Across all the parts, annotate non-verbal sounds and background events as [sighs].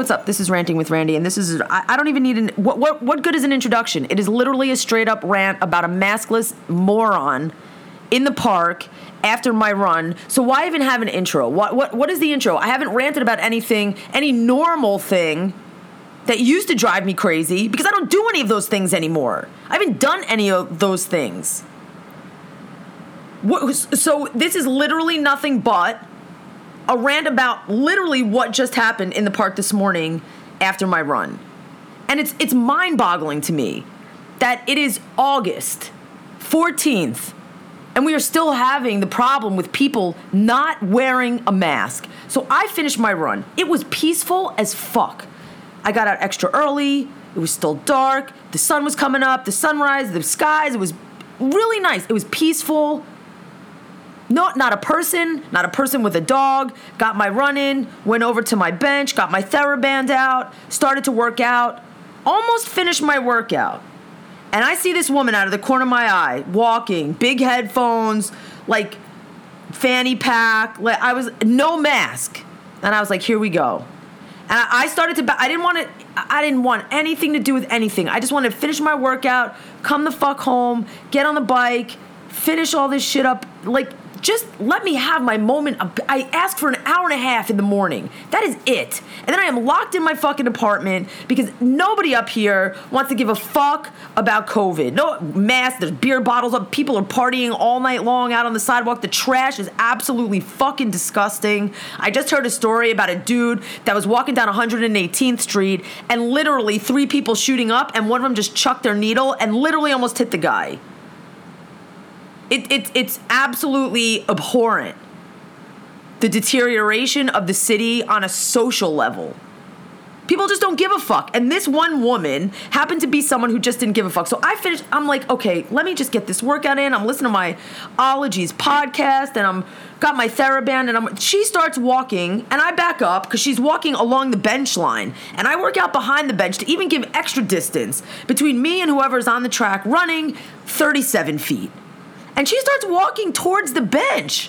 what's up. This is ranting with Randy, and this is I, I don't even need an what what what good is an introduction? It is literally a straight up rant about a maskless moron in the park after my run. So why even have an intro? What what what is the intro? I haven't ranted about anything, any normal thing that used to drive me crazy because I don't do any of those things anymore. I haven't done any of those things. What, so this is literally nothing but a rant about literally what just happened in the park this morning after my run. And it's it's mind-boggling to me that it is August 14th and we are still having the problem with people not wearing a mask. So I finished my run. It was peaceful as fuck. I got out extra early. It was still dark. The sun was coming up, the sunrise, the skies. It was really nice. It was peaceful. Not not a person, not a person with a dog. Got my run in, went over to my bench, got my TheraBand out, started to work out, almost finished my workout. And I see this woman out of the corner of my eye walking, big headphones, like fanny pack. Like I was no mask, and I was like, "Here we go." And I started to. I didn't want to. I didn't want anything to do with anything. I just wanted to finish my workout, come the fuck home, get on the bike, finish all this shit up. Like just let me have my moment. I ask for an hour and a half in the morning. That is it. And then I am locked in my fucking apartment because nobody up here wants to give a fuck about COVID. No masks, there's beer bottles up. People are partying all night long out on the sidewalk. The trash is absolutely fucking disgusting. I just heard a story about a dude that was walking down 118th Street and literally three people shooting up, and one of them just chucked their needle and literally almost hit the guy. It, it, it's absolutely abhorrent. The deterioration of the city on a social level. People just don't give a fuck. And this one woman happened to be someone who just didn't give a fuck. So I finished, I'm like, okay, let me just get this workout in. I'm listening to my Ologies podcast and I'm got my TheraBand and I'm she starts walking and I back up because she's walking along the bench line. And I work out behind the bench to even give extra distance between me and whoever's on the track running 37 feet. And she starts walking towards the bench.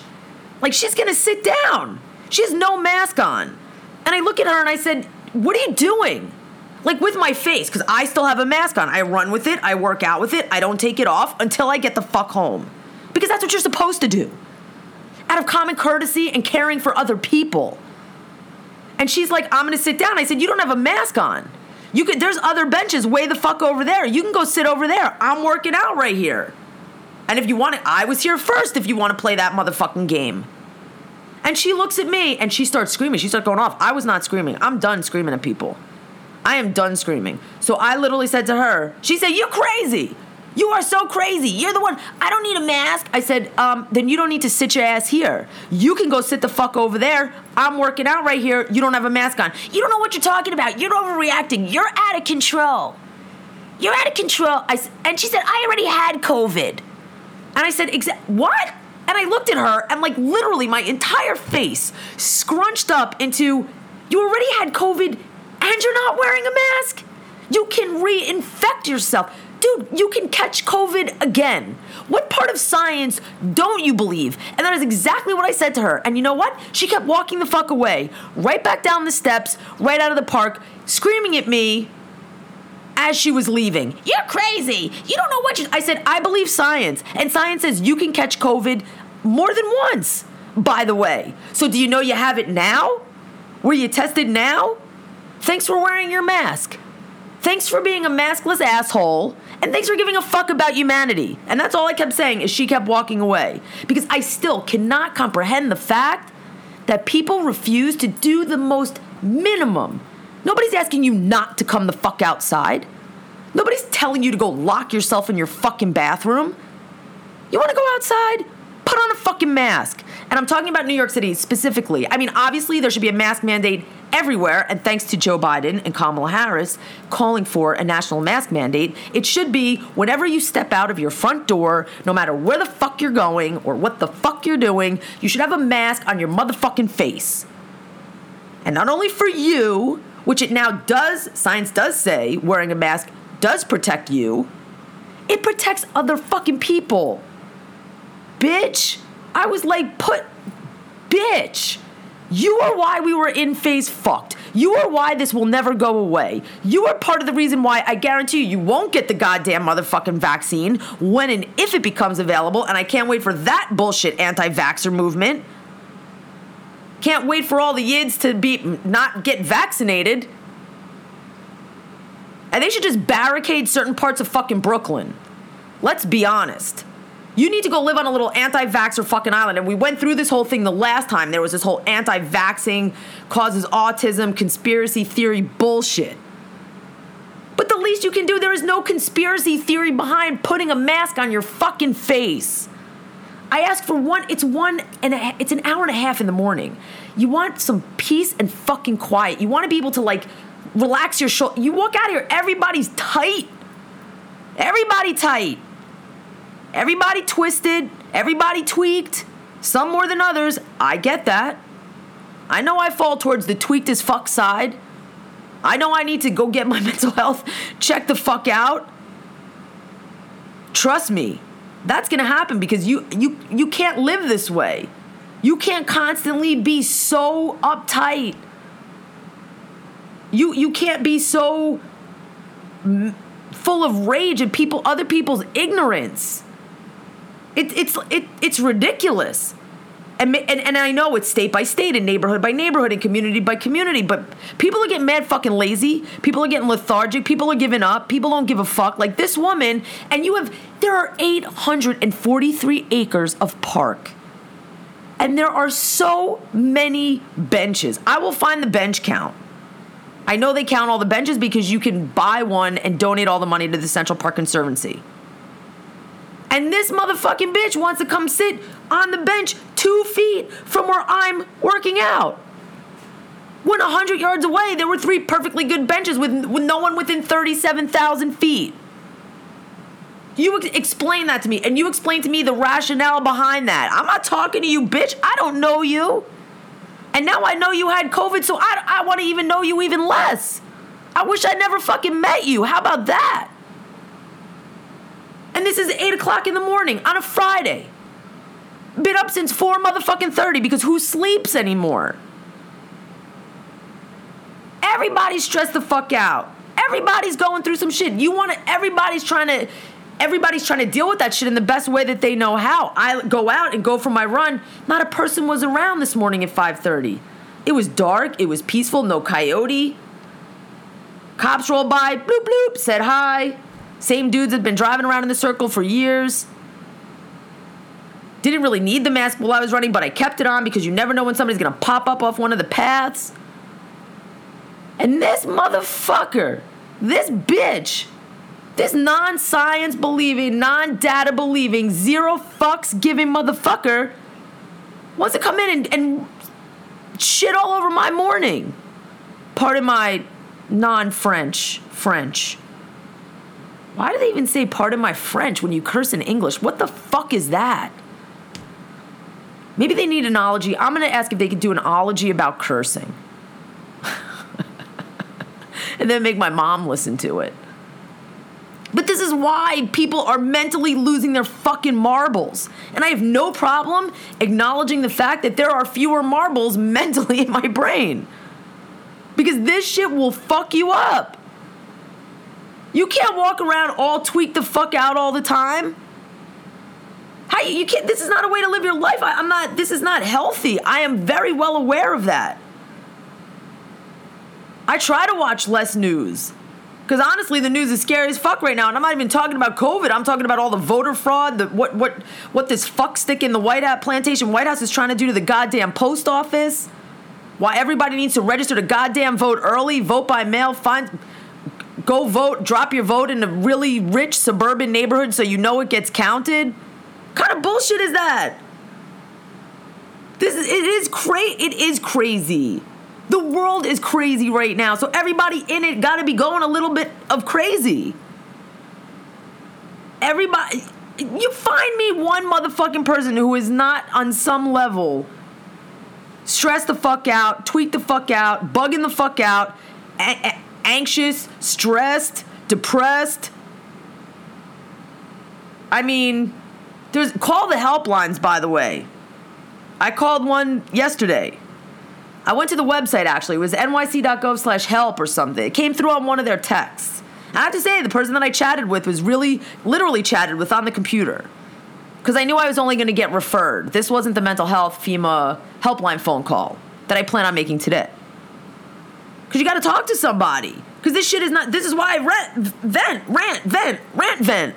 Like she's gonna sit down. She has no mask on. And I look at her and I said, What are you doing? Like with my face, because I still have a mask on. I run with it, I work out with it, I don't take it off until I get the fuck home. Because that's what you're supposed to do. Out of common courtesy and caring for other people. And she's like, I'm gonna sit down. I said, You don't have a mask on. You could there's other benches way the fuck over there. You can go sit over there. I'm working out right here. And if you want it, I was here first if you want to play that motherfucking game. And she looks at me and she starts screaming. She starts going off. I was not screaming. I'm done screaming at people. I am done screaming. So I literally said to her, she said, You're crazy. You are so crazy. You're the one. I don't need a mask. I said, um, then you don't need to sit your ass here. You can go sit the fuck over there. I'm working out right here. You don't have a mask on. You don't know what you're talking about. You're overreacting. You're out of control. You're out of control. I, and she said, I already had COVID. And I said, what? And I looked at her and, like, literally my entire face scrunched up into, you already had COVID and you're not wearing a mask? You can reinfect yourself. Dude, you can catch COVID again. What part of science don't you believe? And that is exactly what I said to her. And you know what? She kept walking the fuck away, right back down the steps, right out of the park, screaming at me as she was leaving. You're crazy. You don't know what you. I said, I believe science. And science says you can catch COVID more than once, by the way. So do you know you have it now? Were you tested now? Thanks for wearing your mask. Thanks for being a maskless asshole. And thanks for giving a fuck about humanity. And that's all I kept saying as she kept walking away. Because I still cannot comprehend the fact that people refuse to do the most minimum Nobody's asking you not to come the fuck outside. Nobody's telling you to go lock yourself in your fucking bathroom. You want to go outside? Put on a fucking mask. And I'm talking about New York City specifically. I mean, obviously, there should be a mask mandate everywhere, and thanks to Joe Biden and Kamala Harris calling for a national mask mandate, it should be whenever you step out of your front door, no matter where the fuck you're going or what the fuck you're doing, you should have a mask on your motherfucking face. And not only for you, which it now does, science does say wearing a mask does protect you, it protects other fucking people. Bitch, I was like, put, bitch, You are why we were in phase fucked. You are why this will never go away. You are part of the reason why I guarantee you, you won't get the goddamn motherfucking vaccine when and if it becomes available. And I can't wait for that bullshit anti vaxxer movement. Can't wait for all the yids to be not get vaccinated. And they should just barricade certain parts of fucking Brooklyn. Let's be honest. You need to go live on a little anti vaxxer fucking island. And we went through this whole thing the last time. There was this whole anti vaxxing causes autism, conspiracy theory bullshit. But the least you can do, there is no conspiracy theory behind putting a mask on your fucking face. I ask for one, it's one and a, it's an hour and a half in the morning. You want some peace and fucking quiet. You want to be able to like relax your shoulder. You walk out here, everybody's tight. Everybody tight. Everybody twisted, everybody tweaked, some more than others. I get that. I know I fall towards the tweaked as fuck side. I know I need to go get my [laughs] mental health check the fuck out. Trust me. That's going to happen because you you you can't live this way. You can't constantly be so uptight. You you can't be so full of rage at people other people's ignorance. It, it's it, it's ridiculous. And, and, and I know it's state by state and neighborhood by neighborhood and community by community, but people are getting mad fucking lazy. People are getting lethargic. People are giving up. People don't give a fuck. Like this woman, and you have, there are 843 acres of park. And there are so many benches. I will find the bench count. I know they count all the benches because you can buy one and donate all the money to the Central Park Conservancy. And this motherfucking bitch wants to come sit on the bench two feet from where I'm working out. When 100 yards away, there were three perfectly good benches with, with no one within 37,000 feet. You explain that to me, and you explain to me the rationale behind that. I'm not talking to you, bitch. I don't know you. And now I know you had COVID, so I, I want to even know you even less. I wish I never fucking met you. How about that? And this is 8 o'clock in the morning on a Friday. Been up since 4 motherfucking 30 because who sleeps anymore? Everybody's stressed the fuck out. Everybody's going through some shit. You want to, everybody's trying to, everybody's trying to deal with that shit in the best way that they know how. I go out and go for my run. Not a person was around this morning at 5:30. It was dark, it was peaceful, no coyote. Cops rolled by, bloop bloop, said hi. Same dudes had been driving around in the circle for years. Didn't really need the mask while I was running, but I kept it on because you never know when somebody's gonna pop up off one of the paths. And this motherfucker, this bitch, this non science believing, non data believing, zero fucks giving motherfucker wants to come in and, and shit all over my morning. Pardon my non French French. Why do they even say pardon my French when you curse in English? What the fuck is that? Maybe they need an ology. I'm going to ask if they could do an ology about cursing. [laughs] and then make my mom listen to it. But this is why people are mentally losing their fucking marbles. And I have no problem acknowledging the fact that there are fewer marbles [laughs] mentally in my brain. Because this shit will fuck you up. You can't walk around all tweaked the fuck out all the time. How you can't this is not a way to live your life. I, I'm not this is not healthy. I am very well aware of that. I try to watch less news. Because honestly, the news is scary as fuck right now, and I'm not even talking about COVID. I'm talking about all the voter fraud, the what what what this fuck stick in the White House plantation White House is trying to do to the goddamn post office. Why everybody needs to register to goddamn vote early, vote by mail, find go vote, drop your vote in a really rich suburban neighborhood so you know it gets counted? Kind of bullshit is that? This is it is crazy. It is crazy. The world is crazy right now. So everybody in it got to be going a little bit of crazy. Everybody you find me one motherfucking person who is not on some level stressed the fuck out, tweet the fuck out, bugging the fuck out, a- a- anxious, stressed, depressed. I mean, there's call the helplines by the way. I called one yesterday. I went to the website actually. It was nyc.gov slash help or something. It came through on one of their texts. I have to say, the person that I chatted with was really, literally chatted with on the computer. Because I knew I was only going to get referred. This wasn't the mental health FEMA helpline phone call that I plan on making today. Because you got to talk to somebody. Because this shit is not, this is why I rant, vent, rant, vent, rant, vent.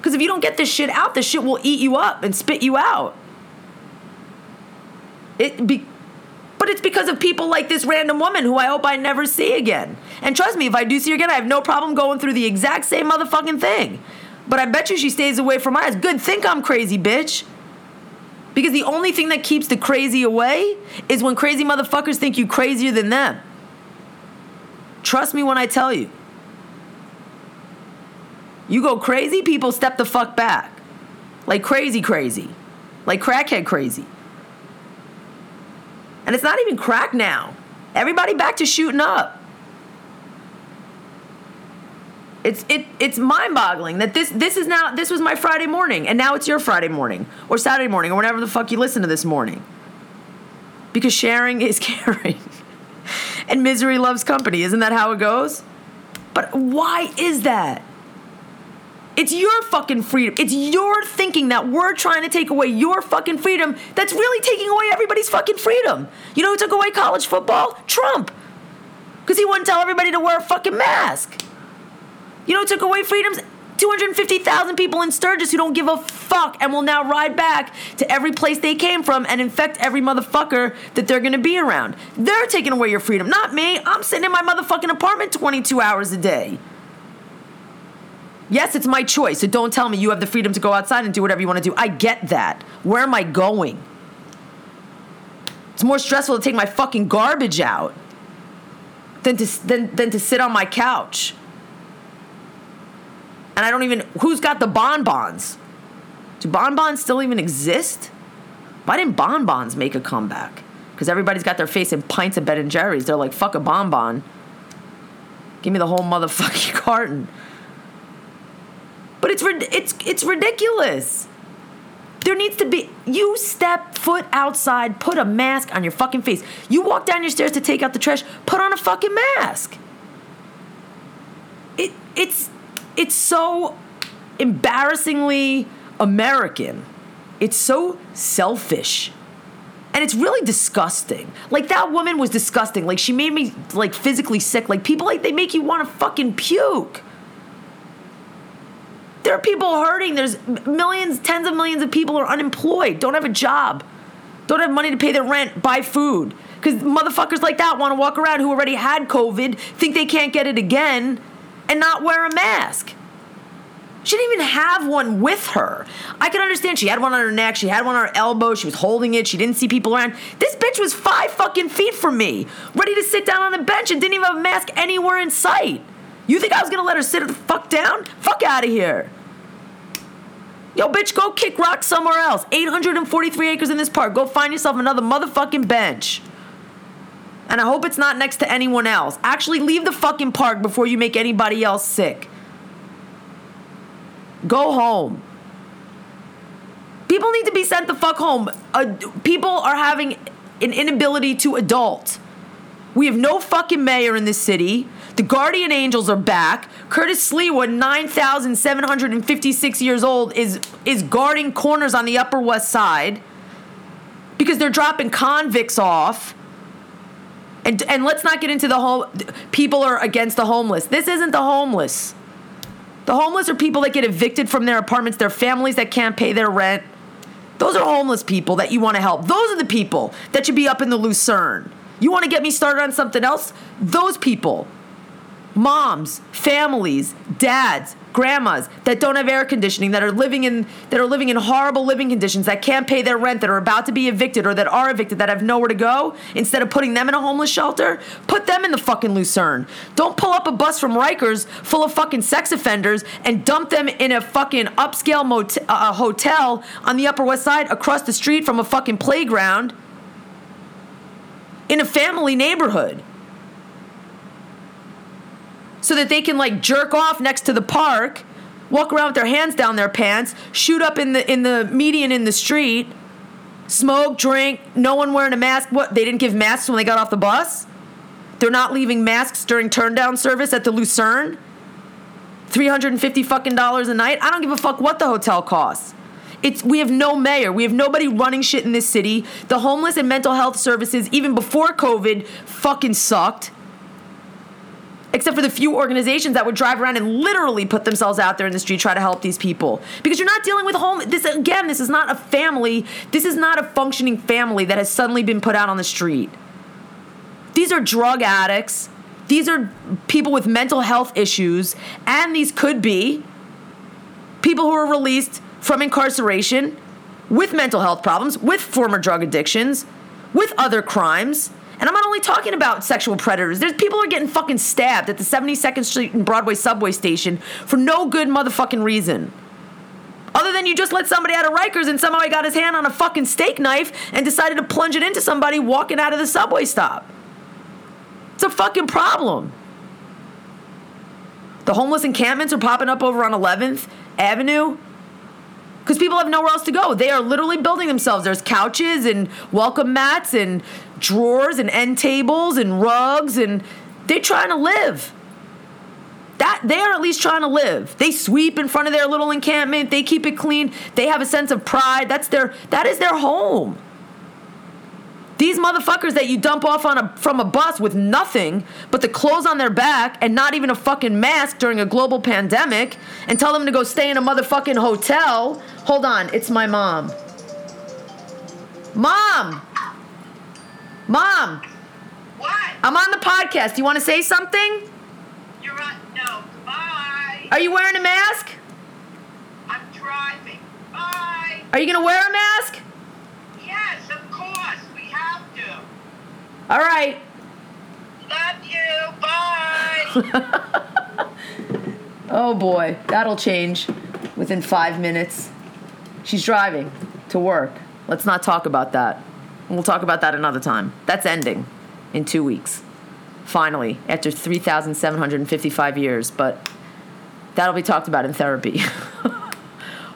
Because if you don't get this shit out, this shit will eat you up and spit you out. It be, but it's because of people like this random woman who I hope I never see again. And trust me, if I do see her again, I have no problem going through the exact same motherfucking thing. But I bet you she stays away from my eyes. Good, think I'm crazy, bitch. Because the only thing that keeps the crazy away is when crazy motherfuckers think you crazier than them. Trust me when I tell you. You go crazy, people step the fuck back. Like crazy, crazy. Like crackhead crazy. And it's not even crack now. Everybody back to shooting up. It's it it's mind-boggling that this this is now this was my Friday morning and now it's your Friday morning or Saturday morning or whenever the fuck you listen to this morning. Because sharing is [laughs] caring. and misery loves company. Isn't that how it goes? But why is that? It's your fucking freedom. It's your thinking that we're trying to take away your fucking freedom that's really taking away everybody's fucking freedom. You know who took away college football? Trump. Because he wouldn't tell everybody to wear a fucking mask. You know who took away freedoms? 250,000 people in Sturgis who don't give a fuck and will now ride back to every place they came from and infect every motherfucker that they're gonna be around. They're taking away your freedom, not me. I'm sitting in my motherfucking apartment 22 hours a day. Yes, it's my choice, so don't tell me you have the freedom to go outside and do whatever you wanna do. I get that. Where am I going? It's more stressful to take my fucking garbage out than to, than, than to sit on my couch and I don't even who's got the bonbons? Do bonbons still even exist? Why didn't bonbons make a comeback? Because everybody's got their face in pints of Ben and Jerry's. They're like, fuck a bonbon. Give me the whole motherfucking [laughs] carton. But it's it's it's ridiculous. There needs to be you step foot outside, put a mask on your fucking face. You walk down your stairs to take out the trash, put on a fucking mask. It it's it's so embarrassingly American. It's so selfish. And it's really disgusting. Like that woman was disgusting. Like she made me like physically sick. Like people like they make you want to fucking puke. There are people hurting. There's millions, tens of millions of people are unemployed, don't have a job, don't have money to pay their rent, buy food. Because motherfuckers like that want to walk around who already had COVID, think they can't get it again, and not wear a mask. She didn't even have one with her. I can understand she had one on her neck, she had one on her elbow, she was holding it, she didn't see people around. This bitch was five fucking feet from me, ready to sit down on the bench and didn't even have a mask anywhere in sight. You think I was gonna let her sit the fuck down? Fuck out of here. Yo, bitch, go kick rock somewhere else. 843 acres in this park. Go find yourself another motherfucking bench. And I hope it's not next to anyone else. Actually, leave the fucking park before you make anybody else sick. Go home. People need to be sent the fuck home. Uh, people are having an inability to adult. We have no fucking mayor in this city. The guardian angels are back. Curtis Sliwa, 9,756 years old, is is guarding corners on the Upper West Side because they're dropping convicts off and and let's not get into the whole people are against the homeless. This isn't the homeless. The homeless are people that get evicted from their apartments, their families that can't pay their rent. Those are homeless people that you want to help. Those are the people that should be up in the Lucerne. You want to get me started on something else? Those people. Moms, families, dads, grandmas that don't have air conditioning that are living in that are living in horrible living conditions that can't pay their rent that are about to be evicted or that are evicted that have nowhere to go instead of putting them in a homeless shelter put them in the fucking lucerne. Don't pull up a bus from rikers full of fucking sex offenders and dump them in a fucking upscale uh, hotel on the upper west side across the street from a fucking playground in a family neighborhood so that they can like jerk off next to the park, walk around with their hands down their pants, shoot up in the in the median in the street, Smoke, drink, no one wearing a mask. What? They didn't give masks when they got off the bus? They're not leaving masks during turndown service at the Lucerne? 350 fucking dollars a night? I don't give a fuck what the hotel costs. It's we have no mayor. We have nobody running shit in this city. The homeless and mental health services even before COVID fucking sucked except for the few organizations that would drive around and literally put themselves out there in the street try to help these people. Because you're not dealing with home this again this is not a family this is not a functioning family that has suddenly been put out on the street. These are drug addicts. These are people with mental health issues. And these could be people who are released from incarceration with mental health problems with former drug addictions with other crimes and I'm not only talking about sexual predators. There's people are getting fucking stabbed at the 72nd Street and Broadway subway station for no good motherfucking reason. Other than you just let somebody out of Rikers and somehow he got his hand on a fucking steak knife and decided to plunge it into somebody walking out of the subway stop. It's a fucking problem. The homeless encampments are popping up over on 11th Avenue because people have nowhere else to go. They are literally building themselves. There's couches and welcome mats and drawers and end tables and rugs, and they're trying to live. That they are at least trying to live. They sweep in front of their little encampment. They keep it clean. They have a sense of pride. That's their that is their home. These motherfuckers that you dump off on a from a bus with nothing but the clothes on their back and not even a fucking mask during a global pandemic and tell them to go stay in a motherfucking hotel. Hold on, it's my mom. Mom. Mom. What? I'm on the podcast. You want to say something? You're on. No. Bye. Are you wearing a mask? I'm driving. Bye. Are you going to wear a mask? Yes, of course. We have to. All right. Love you. Bye. [laughs] Oh boy, that'll change within five minutes. She's driving to work. Let's not talk about that. We'll talk about that another time. That's ending in two weeks. Finally, after 3,755 years, but that'll be talked about in therapy. [laughs]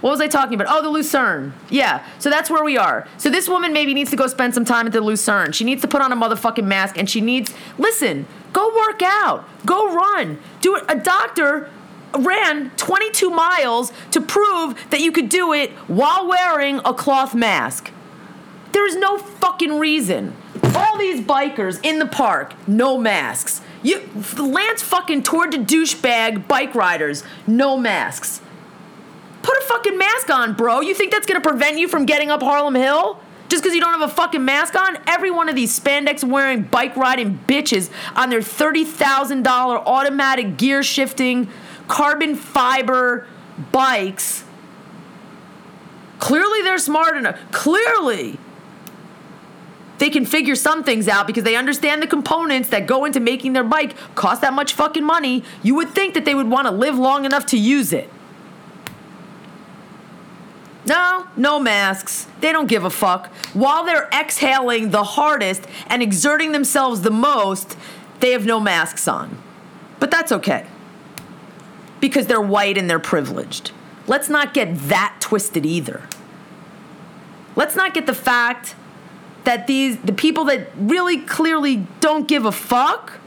what was I talking about? Oh, the Lucerne. Yeah, so that's where we are. So this woman maybe needs to go spend some time at the Lucerne. She needs to put on a motherfucking mask and she needs, listen, go work out, go run, do it. A doctor ran 22 miles to prove that you could do it while wearing a cloth mask. There is no fucking reason. All these bikers in the park, no masks. You, Lance fucking toured to douchebag bike riders, no masks. Put a fucking mask on, bro. You think that's gonna prevent you from getting up Harlem Hill? Just because you don't have a fucking mask on? Every one of these spandex wearing bike riding bitches on their $30,000 automatic gear shifting carbon fiber bikes. Clearly, they're smart enough. Clearly, they can figure some things out because they understand the components that go into making their bike cost that much fucking money. You would think that they would want to live long enough to use it. No, no masks. They don't give a fuck. While they're exhaling the hardest and exerting themselves the most, they have no masks on. But that's okay because they're white and they're privileged. Let's not get that twisted either. Let's not get the fact that these the people that really clearly don't give a fuck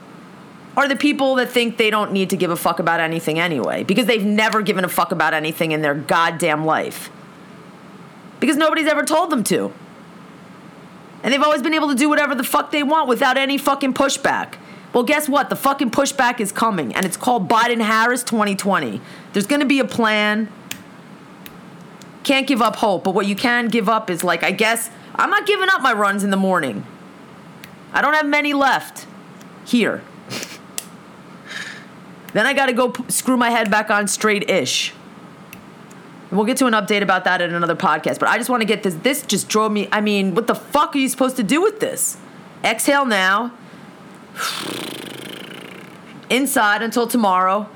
are the people that think they don't need to give a fuck about anything anyway because they've never given a fuck about anything in their goddamn life. Because nobody's ever told them to. And they've always been able to do whatever the fuck they want without any fucking pushback. Well, guess what? The fucking pushback is coming, and it's called Biden Harris 2020. There's gonna be a plan. Can't give up hope, but what you can give up is like, I guess, I'm not giving up my runs in the morning. I don't have many left here. [laughs] then I gotta go p- screw my head back on straight ish. We'll get to an update about that in another podcast, but I just wanna get this. This just drove me. I mean, what the fuck are you supposed to do with this? Exhale now [sighs] inside until tomorrow.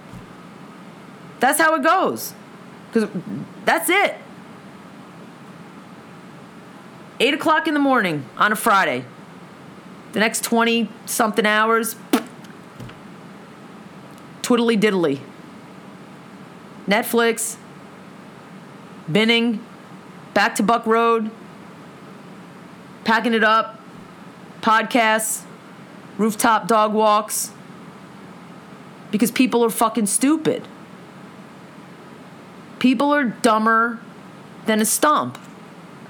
That's how it goes. Because that's it. Eight o'clock in the morning on a Friday. The next 20 something hours, twiddly diddly. Netflix, binning, back to Buck Road, packing it up, podcasts, rooftop dog walks, because people are fucking stupid. People are dumber than a stump.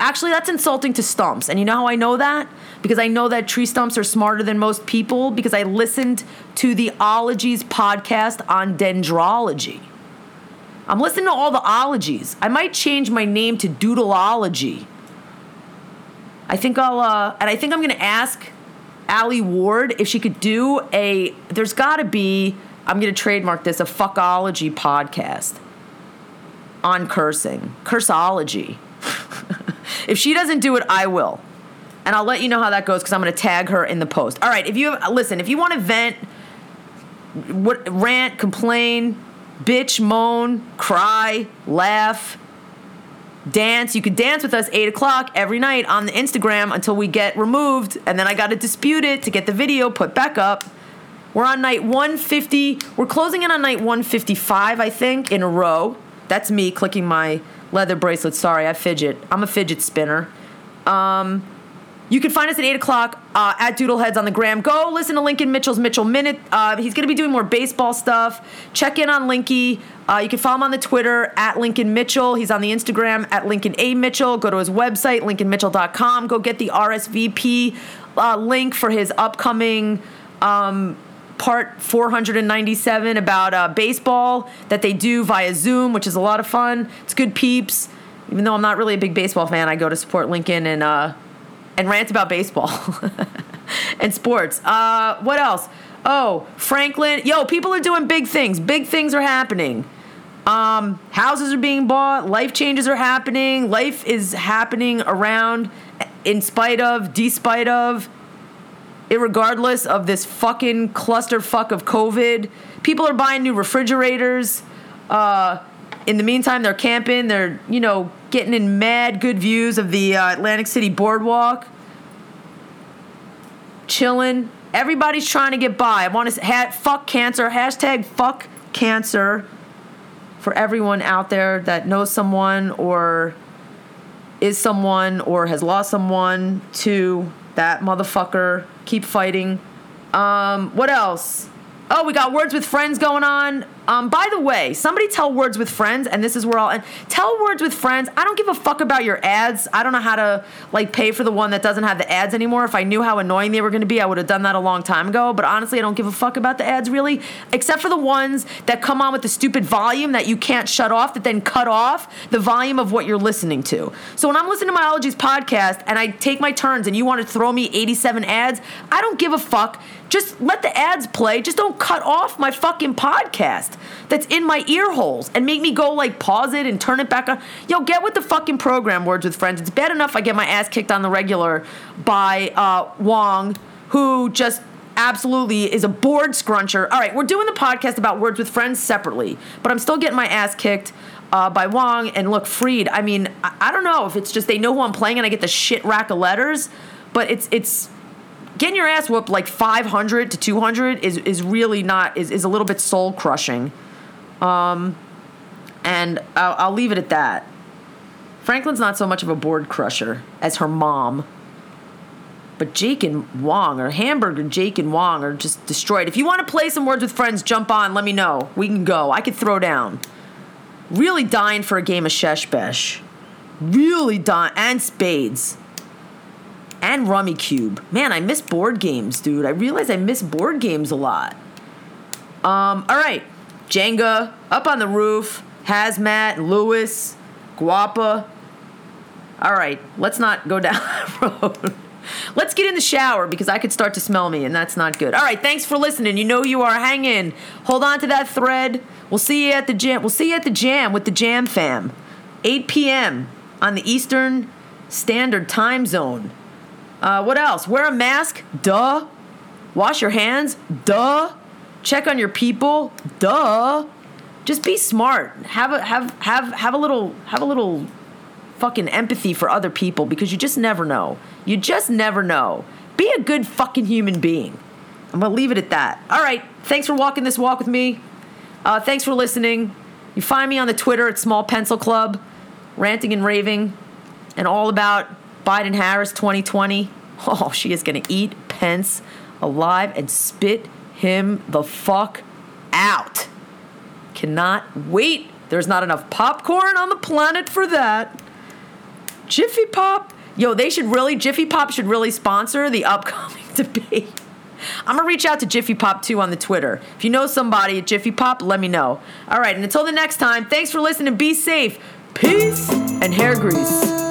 Actually, that's insulting to stumps. And you know how I know that? Because I know that tree stumps are smarter than most people because I listened to the Ologies podcast on dendrology. I'm listening to all the ologies. I might change my name to Doodleology. I think I'll, uh, and I think I'm going to ask Alie Ward if she could do a, there's got to be, I'm going to trademark this, a fuckology podcast on cursing. Cursology. [laughs] if she doesn't do it, I will. And I'll let you know how that goes because I'm going to tag her in the post. All right, if you have, listen, if you want to vent, what, rant, complain, bitch, moan, cry, laugh, dance. You could dance with us 8 o'clock every night on the Instagram until we get removed. And then I got to dispute it to get the video put back up. We're on night 150. We're closing in on night 155, I think, in a row. That's me clicking my leather bracelet. Sorry, I fidget. I'm a fidget spinner. Um, you can find us at 8 o'clock uh, at Doodleheads on the gram. Go listen to Lincoln Mitchell's Mitchell Minute. Uh, he's going to be doing more baseball stuff. Check in on Linky. Uh, you can follow him on the Twitter at Lincoln Mitchell. He's on the Instagram at Lincoln A. Mitchell. Go to his website, lincolnmitchell.com. Go get the RSVP uh, link for his upcoming. Um, part 497 about uh, baseball that they do via Zoom, which is a lot of fun. It's good peeps. Even though I'm not really a big baseball fan, I go to support Lincoln and uh, and rant about baseball [laughs] and sports. Uh, what else? Oh, Franklin. Yo, people are doing big things. Big things are happening. Um, houses are being bought. Life changes are happening. Life is happening around, in spite of, despite of irregardless of this fucking clusterfuck of COVID. People are buying new refrigerators. Uh, in the meantime, they're camping. They're, you know, getting in mad good views of the uh, Atlantic City boardwalk. Chilling. Everybody's trying to get by. I want to ha- fuck cancer. Hashtag fuck cancer for everyone out there that knows someone or is someone or has lost someone to that motherfucker. Keep fighting. Um, what else? Oh, we got words with friends going on. Um, by the way, somebody tell words with friends, and this is where I'll end. Tell words with friends. I don't give a fuck about your ads. I don't know how to like pay for the one that doesn't have the ads anymore. If I knew how annoying they were going to be, I would have done that a long time ago. But honestly, I don't give a fuck about the ads really, except for the ones that come on with the stupid volume that you can't shut off, that then cut off the volume of what you're listening to. So when I'm listening to my Ologies podcast and I take my turns, and you want to throw me 87 ads, I don't give a fuck. Just let the ads play. Just don't cut off my fucking podcast that's in my ear holes and make me go like pause it and turn it back on. Yo, get with the fucking program, Words with Friends. It's bad enough I get my ass kicked on the regular by uh, Wong, who just absolutely is a board scruncher. All right, we're doing the podcast about Words with Friends separately, but I'm still getting my ass kicked. Uh, by Wong and look Freed. I mean, I, I don't know if it's just they know who I'm playing and I get the shit rack of letters, but it's it's getting your ass whooped like 500 to 200 is, is really not is, is a little bit soul crushing um, and I'll, I'll leave it at that. Franklin's not so much of a board crusher as her mom. But jake and wong or hamburger jake and wong are just destroyed. If you want to play some words with friends jump on let me know. We can go. I could throw down. Really dying for a game of shesh besh really dying and spades and Rummikub. Man, I miss board games, dude. I realize I miss board games a lot. Um, all right. Jenga, up on the roof, Hazmat, Lewis, Guapa. All right, let's not go down [laughs] that road. Let's get in the shower because I could start to smell me, and that's not good. All right, thanks for listening. You know you are. Hang in. Hold on to that thread. We'll see you at the jam. We'll see you at the jam with the Jam Fam. 8 p.m. on the Eastern Standard Time Zone. Uh, what else? Wear a mask. Duh. Wash your hands. Duh. Check on your people. Duh. Just be smart. Have a have have have a little have a little fucking empathy for other people because you just never know. You just never know. Be a good fucking human being. I'm gonna leave it at that. All right. Thanks for walking this walk with me. Uh, thanks for listening. You find me on the Twitter at Small Pencil Club, ranting and raving, and all about Biden Harris 2020. Oh, she is going to eat Pence alive and spit him the fuck out. Cannot wait. There's not enough popcorn on the planet for that. Jiffy Pop. Yo, they should really, Jiffy Pop should really sponsor the upcoming [laughs] debate. I'm gonna reach out to Jiffy Pop too on the Twitter. If you know somebody at Jiffy Pop, let me know. All right, and until the next time, thanks for listening. Be safe. Peace and hair grease.